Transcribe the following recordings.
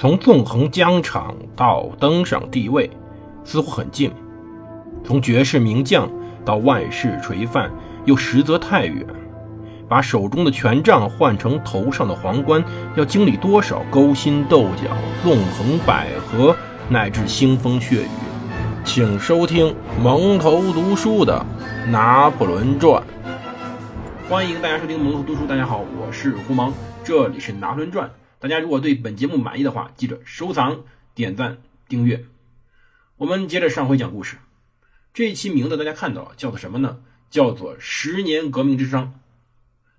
从纵横疆场到登上帝位，似乎很近；从绝世名将到万世垂范，又实则太远。把手中的权杖换成头上的皇冠，要经历多少勾心斗角、纵横捭阖，乃至腥风血雨？请收听蒙头读书的《拿破仑传》。欢迎大家收听蒙头读书。大家好，我是胡蒙，这里是《拿破仑传》。大家如果对本节目满意的话，记得收藏、点赞、订阅。我们接着上回讲故事。这一期名字大家看到了，叫做什么呢？叫做《十年革命之殇》。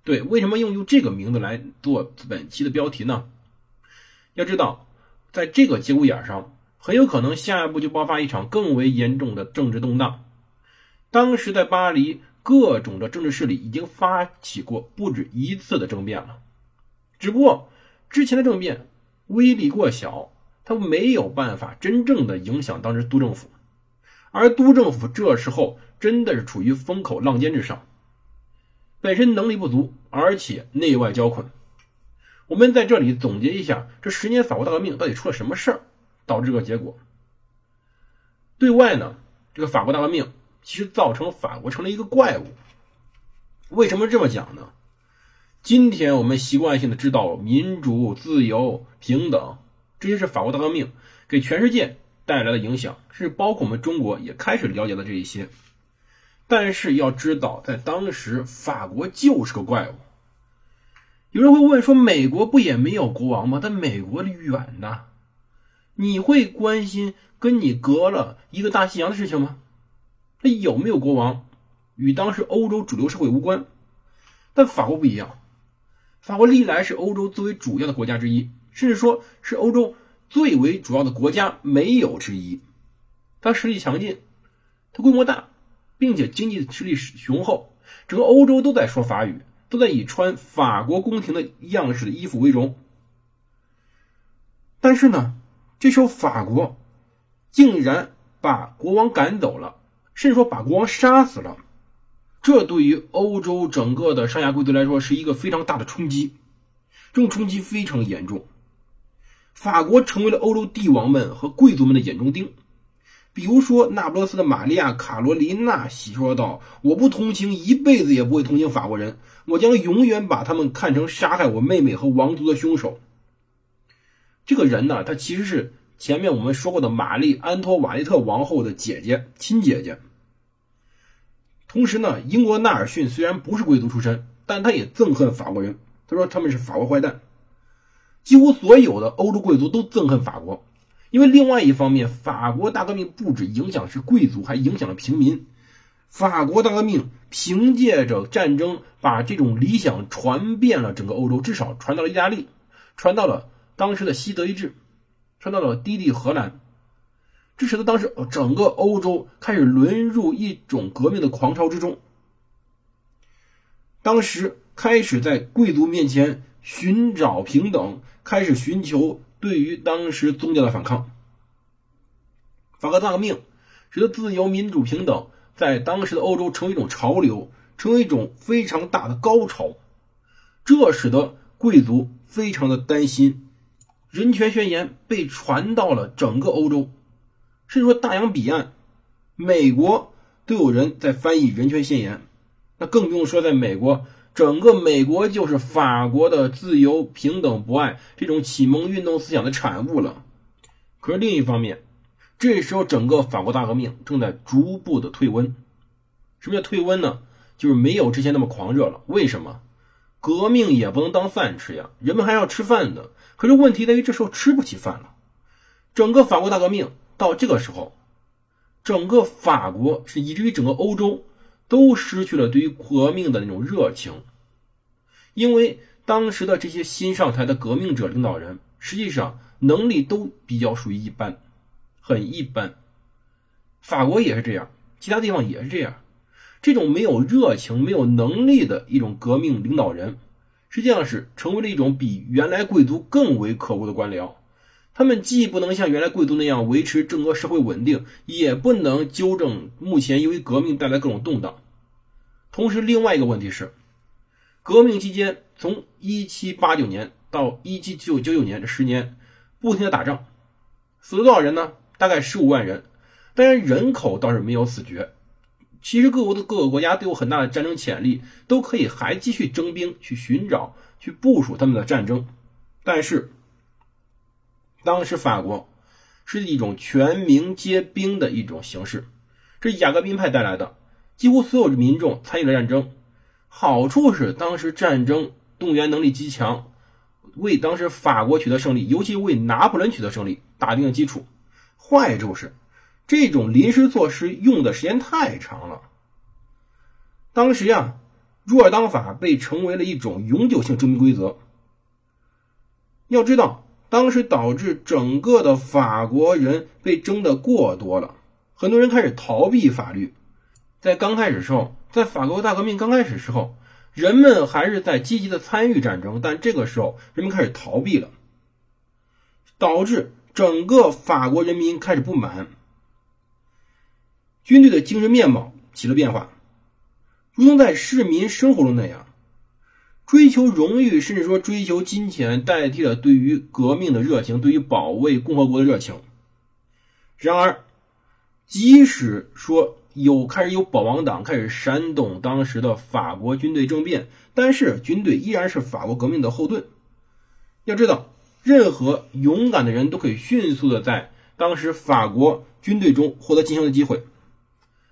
对，为什么用用这个名字来做本期的标题呢？要知道，在这个节骨眼上，很有可能下一步就爆发一场更为严重的政治动荡。当时在巴黎，各种的政治势力已经发起过不止一次的政变了，只不过之前的政变威力过小，它没有办法真正的影响当时督政府，而督政府这时候真的是处于风口浪尖之上。本身能力不足，而且内外交困。我们在这里总结一下，这十年法国大革命到底出了什么事儿，导致这个结果。对外呢，这个法国大革命其实造成法国成了一个怪物。为什么这么讲呢？今天我们习惯性的知道民主、自由、平等，这些是法国大革命给全世界带来的影响，是包括我们中国也开始了解的这一些。但是要知道，在当时，法国就是个怪物。有人会问说：“美国不也没有国王吗？但美国远呐，你会关心跟你隔了一个大西洋的事情吗？那有没有国王，与当时欧洲主流社会无关。但法国不一样，法国历来是欧洲最为主要的国家之一，甚至说是欧洲最为主要的国家没有之一。它实力强劲，它规模大。并且经济实力雄厚，整个欧洲都在说法语，都在以穿法国宫廷的样式的衣服为荣。但是呢，这时候法国竟然把国王赶走了，甚至说把国王杀死了。这对于欧洲整个的上下贵族来说是一个非常大的冲击，这种冲击非常严重。法国成为了欧洲帝王们和贵族们的眼中钉。比如说，那不勒斯的玛利亚·卡罗琳娜喜说道：“我不同情，一辈子也不会同情法国人，我将永远把他们看成杀害我妹妹和王族的凶手。”这个人呢，他其实是前面我们说过的玛丽·安托瓦内特王后的姐姐，亲姐姐。同时呢，英国纳尔逊虽然不是贵族出身，但他也憎恨法国人。他说他们是法国坏蛋。几乎所有的欧洲贵族都憎恨法国。因为另外一方面，法国大革命不止影响是贵族，还影响了平民。法国大革命凭借着战争，把这种理想传遍了整个欧洲，至少传到了意大利，传到了当时的西德意志，传到了低地荷兰，这使得当时整个欧洲开始沦入一种革命的狂潮之中。当时开始在贵族面前寻找平等，开始寻求。对于当时宗教的反抗，法国大革命使得自由、民主、平等在当时的欧洲成为一种潮流，成为一种非常大的高潮。这使得贵族非常的担心，人权宣言被传到了整个欧洲，甚至说大洋彼岸，美国都有人在翻译人权宣言，那更不用说在美国。整个美国就是法国的自由、平等、博爱这种启蒙运动思想的产物了。可是另一方面，这时候整个法国大革命正在逐步的退温。什么叫退温呢？就是没有之前那么狂热了。为什么？革命也不能当饭吃呀，人们还要吃饭的。可是问题在于这时候吃不起饭了。整个法国大革命到这个时候，整个法国是以至于整个欧洲。都失去了对于革命的那种热情，因为当时的这些新上台的革命者领导人，实际上能力都比较属于一般，很一般。法国也是这样，其他地方也是这样。这种没有热情、没有能力的一种革命领导人，实际上是成为了一种比原来贵族更为可恶的官僚。他们既不能像原来贵族那样维持整个社会稳定，也不能纠正目前由于革命带来各种动荡。同时，另外一个问题是，革命期间从一七八九年到一七九九九年这十年，不停的打仗，死了多少人呢？大概十五万人。当然，人口倒是没有死绝。其实各国的各个国家都有很大的战争潜力，都可以还继续征兵去寻找、去部署他们的战争。但是，当时法国是一种全民皆兵的一种形式，这是雅各宾派带来的，几乎所有的民众参与了战争。好处是当时战争动员能力极强，为当时法国取得胜利，尤其为拿破仑取得胜利打定了基础。坏处是。这种临时措施用的时间太长了。当时呀，若尔当法被成为了一种永久性征兵规则。要知道，当时导致整个的法国人被征的过多了，很多人开始逃避法律。在刚开始时候，在法国大革命刚开始时候，人们还是在积极的参与战争，但这个时候人们开始逃避了，导致整个法国人民开始不满。军队的精神面貌起了变化，如同在市民生活中那样，追求荣誉，甚至说追求金钱，代替了对于革命的热情，对于保卫共和国的热情。然而，即使说有开始有保王党开始煽动当时的法国军队政变，但是军队依然是法国革命的后盾。要知道，任何勇敢的人都可以迅速的在当时法国军队中获得晋升的机会。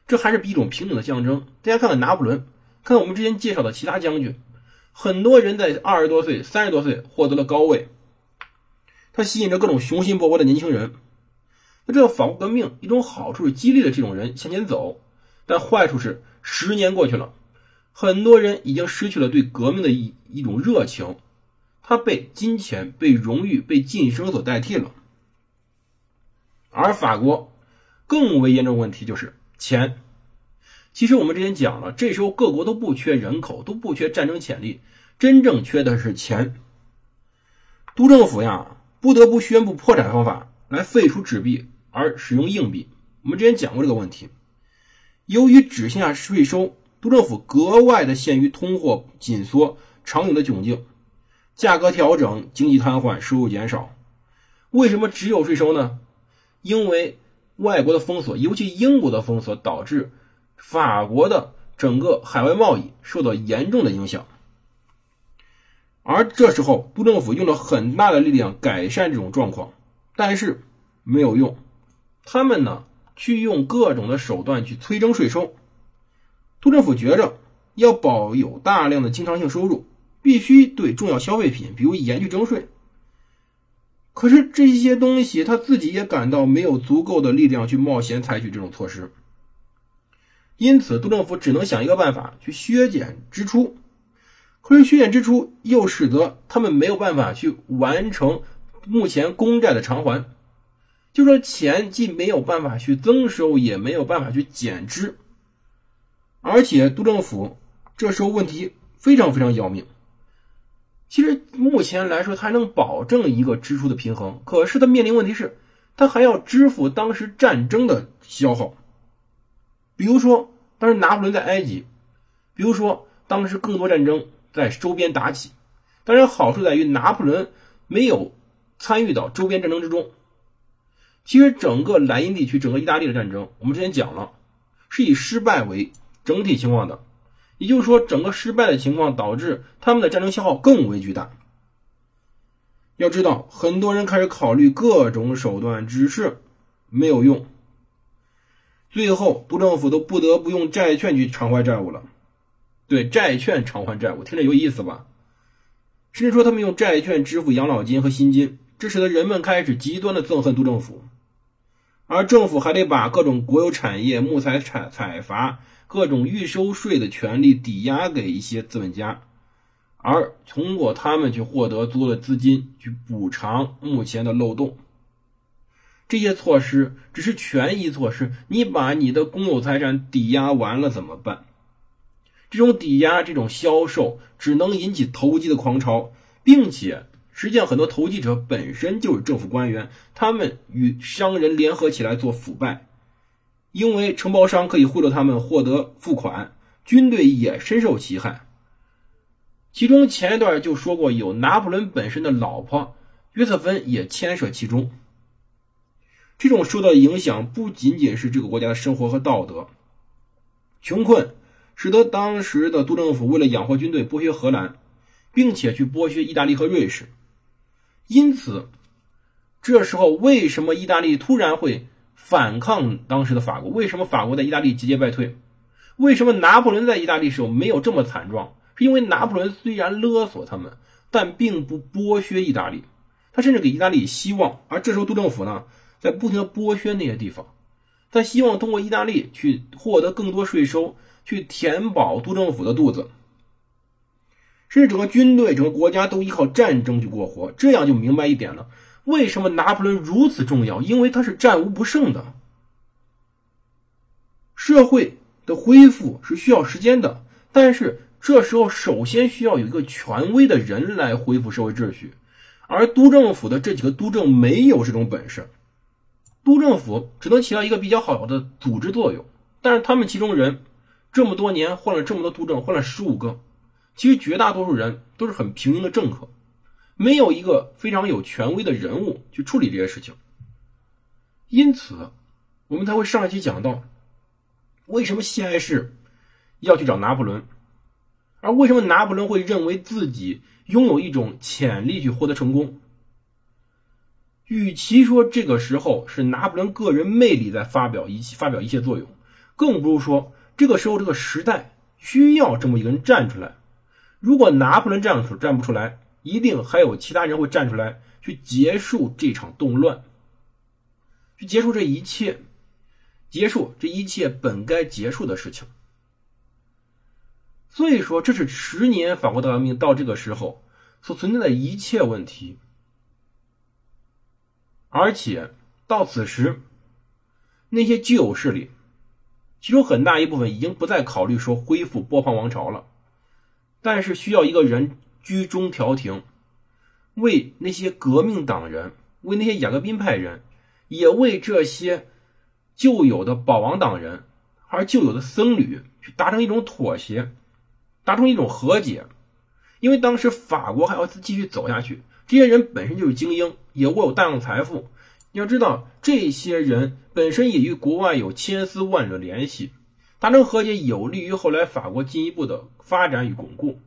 这还是一种平等的象征。大家看看拿破仑，看看我们之前介绍的其他将军，很多人在二十多岁、三十多岁获得了高位，他吸引着各种雄心勃勃的年轻人。那这个法国革命一种好处是激励了这种人向前走，但坏处是十年过去了，很多人已经失去了对革命的一一种热情，他被金钱、被荣誉、被晋升所代替了。而法国更为严重问题就是。钱，其实我们之前讲了，这时候各国都不缺人口，都不缺战争潜力，真正缺的是钱。督政府呀，不得不宣布破产方法来废除纸币，而使用硬币。我们之前讲过这个问题。由于只剩下税收，督政府格外的陷于通货紧缩常有的窘境，价格调整，经济瘫痪，收入减少。为什么只有税收呢？因为。外国的封锁，尤其英国的封锁，导致法国的整个海外贸易受到严重的影响。而这时候，督政府用了很大的力量改善这种状况，但是没有用。他们呢，去用各种的手段去催征税收。督政府觉着要保有大量的经常性收入，必须对重要消费品，比如盐去征税。可是这些东西，他自己也感到没有足够的力量去冒险采取这种措施，因此杜政府只能想一个办法去削减支出。可是削减支出又使得他们没有办法去完成目前公债的偿还，就说钱既没有办法去增收，也没有办法去减支，而且杜政府这时候问题非常非常要命。其实目前来说，他还能保证一个支出的平衡。可是他面临问题是，他还要支付当时战争的消耗。比如说，当时拿破仑在埃及；比如说，当时更多战争在周边打起。当然，好处在于拿破仑没有参与到周边战争之中。其实，整个莱茵地区、整个意大利的战争，我们之前讲了，是以失败为整体情况的。也就是说，整个失败的情况导致他们的战争消耗更为巨大。要知道，很多人开始考虑各种手段，只是没有用。最后，督政府都不得不用债券去偿还债务了。对，债券偿还债务，听着有意思吧？甚至说，他们用债券支付养老金和薪金，这使得人们开始极端的憎恨督政府，而政府还得把各种国有产业、木材采采伐。各种预收税的权利抵押给一些资本家，而通过他们去获得足够的资金去补偿目前的漏洞。这些措施只是权益措施，你把你的公有财产抵押完了怎么办？这种抵押、这种销售只能引起投机的狂潮，并且实际上很多投机者本身就是政府官员，他们与商人联合起来做腐败。因为承包商可以贿赂他们获得付款，军队也深受其害。其中前一段就说过，有拿破仑本身的老婆约瑟芬也牵涉其中。这种受到的影响不仅仅是这个国家的生活和道德，穷困使得当时的督政府为了养活军队剥削荷兰，并且去剥削意大利和瑞士。因此，这时候为什么意大利突然会反抗当时的法国？为什么法国在意大利节节败退？为什么拿破仑在意大利时候没有这么惨状？是因为拿破仑虽然勒索他们，但并不剥削意大利，他甚至给意大利希望。而这时候督政府呢？在不停的剥削那些地方，他希望通过意大利去获得更多税收，去填饱督政府的肚子，甚至整个军队、整个国家都依靠战争去过活。这样就明白一点了：为什么拿破仑如此重要？因为他是战无不胜的。社会的恢复是需要时间的，但是这时候首先需要有一个权威的人来恢复社会秩序，而督政府的这几个督政没有这种本事。督政府只能起到一个比较好的组织作用，但是他们其中人这么多年换了这么多督政，换了十五个，其实绝大多数人都是很平庸的政客，没有一个非常有权威的人物去处理这些事情。因此，我们才会上一期讲到，为什么西安市要去找拿破仑，而为什么拿破仑会认为自己拥有一种潜力去获得成功。与其说这个时候是拿破仑个人魅力在发表一发表一切作用，更不如说这个时候这个时代需要这么一个人站出来。如果拿破仑站出站不出来，一定还有其他人会站出来去结束这场动乱，去结束这一切，结束这一切本该结束的事情。所以说，这是十年法国大革命到这个时候所存在的一切问题。而且到此时，那些旧有势力，其中很大一部分已经不再考虑说恢复波旁王朝了，但是需要一个人居中调停，为那些革命党人，为那些雅各宾派人，也为这些旧有的保王党人，而旧有的僧侣去达成一种妥协，达成一种和解，因为当时法国还要继续走下去。这些人本身就是精英，也握有大量财富。要知道，这些人本身也与国外有千丝万缕的联系，达成和解有利于后来法国进一步的发展与巩固。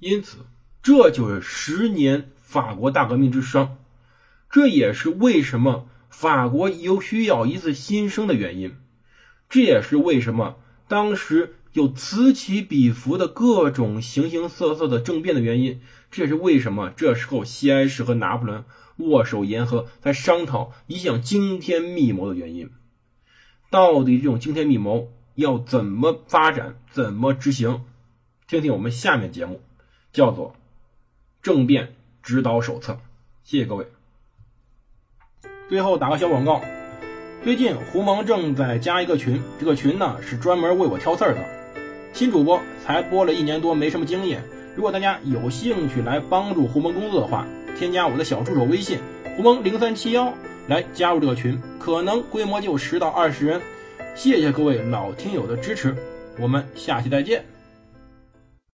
因此，这就是十年法国大革命之伤，这也是为什么法国有需要一次新生的原因，这也是为什么当时。有此起彼伏的各种形形色色的政变的原因，这也是为什么这时候西安市和拿破仑握手言和，在商讨一项惊天密谋的原因。到底这种惊天密谋要怎么发展，怎么执行？听听我们下面节目，叫做《政变指导手册》。谢谢各位。最后打个小广告，最近胡蒙正在加一个群，这个群呢是专门为我挑刺儿的。新主播才播了一年多，没什么经验。如果大家有兴趣来帮助胡蒙工作的话，添加我的小助手微信胡蒙零三七幺来加入这个群，可能规模就十到二十人。谢谢各位老听友的支持，我们下期再见。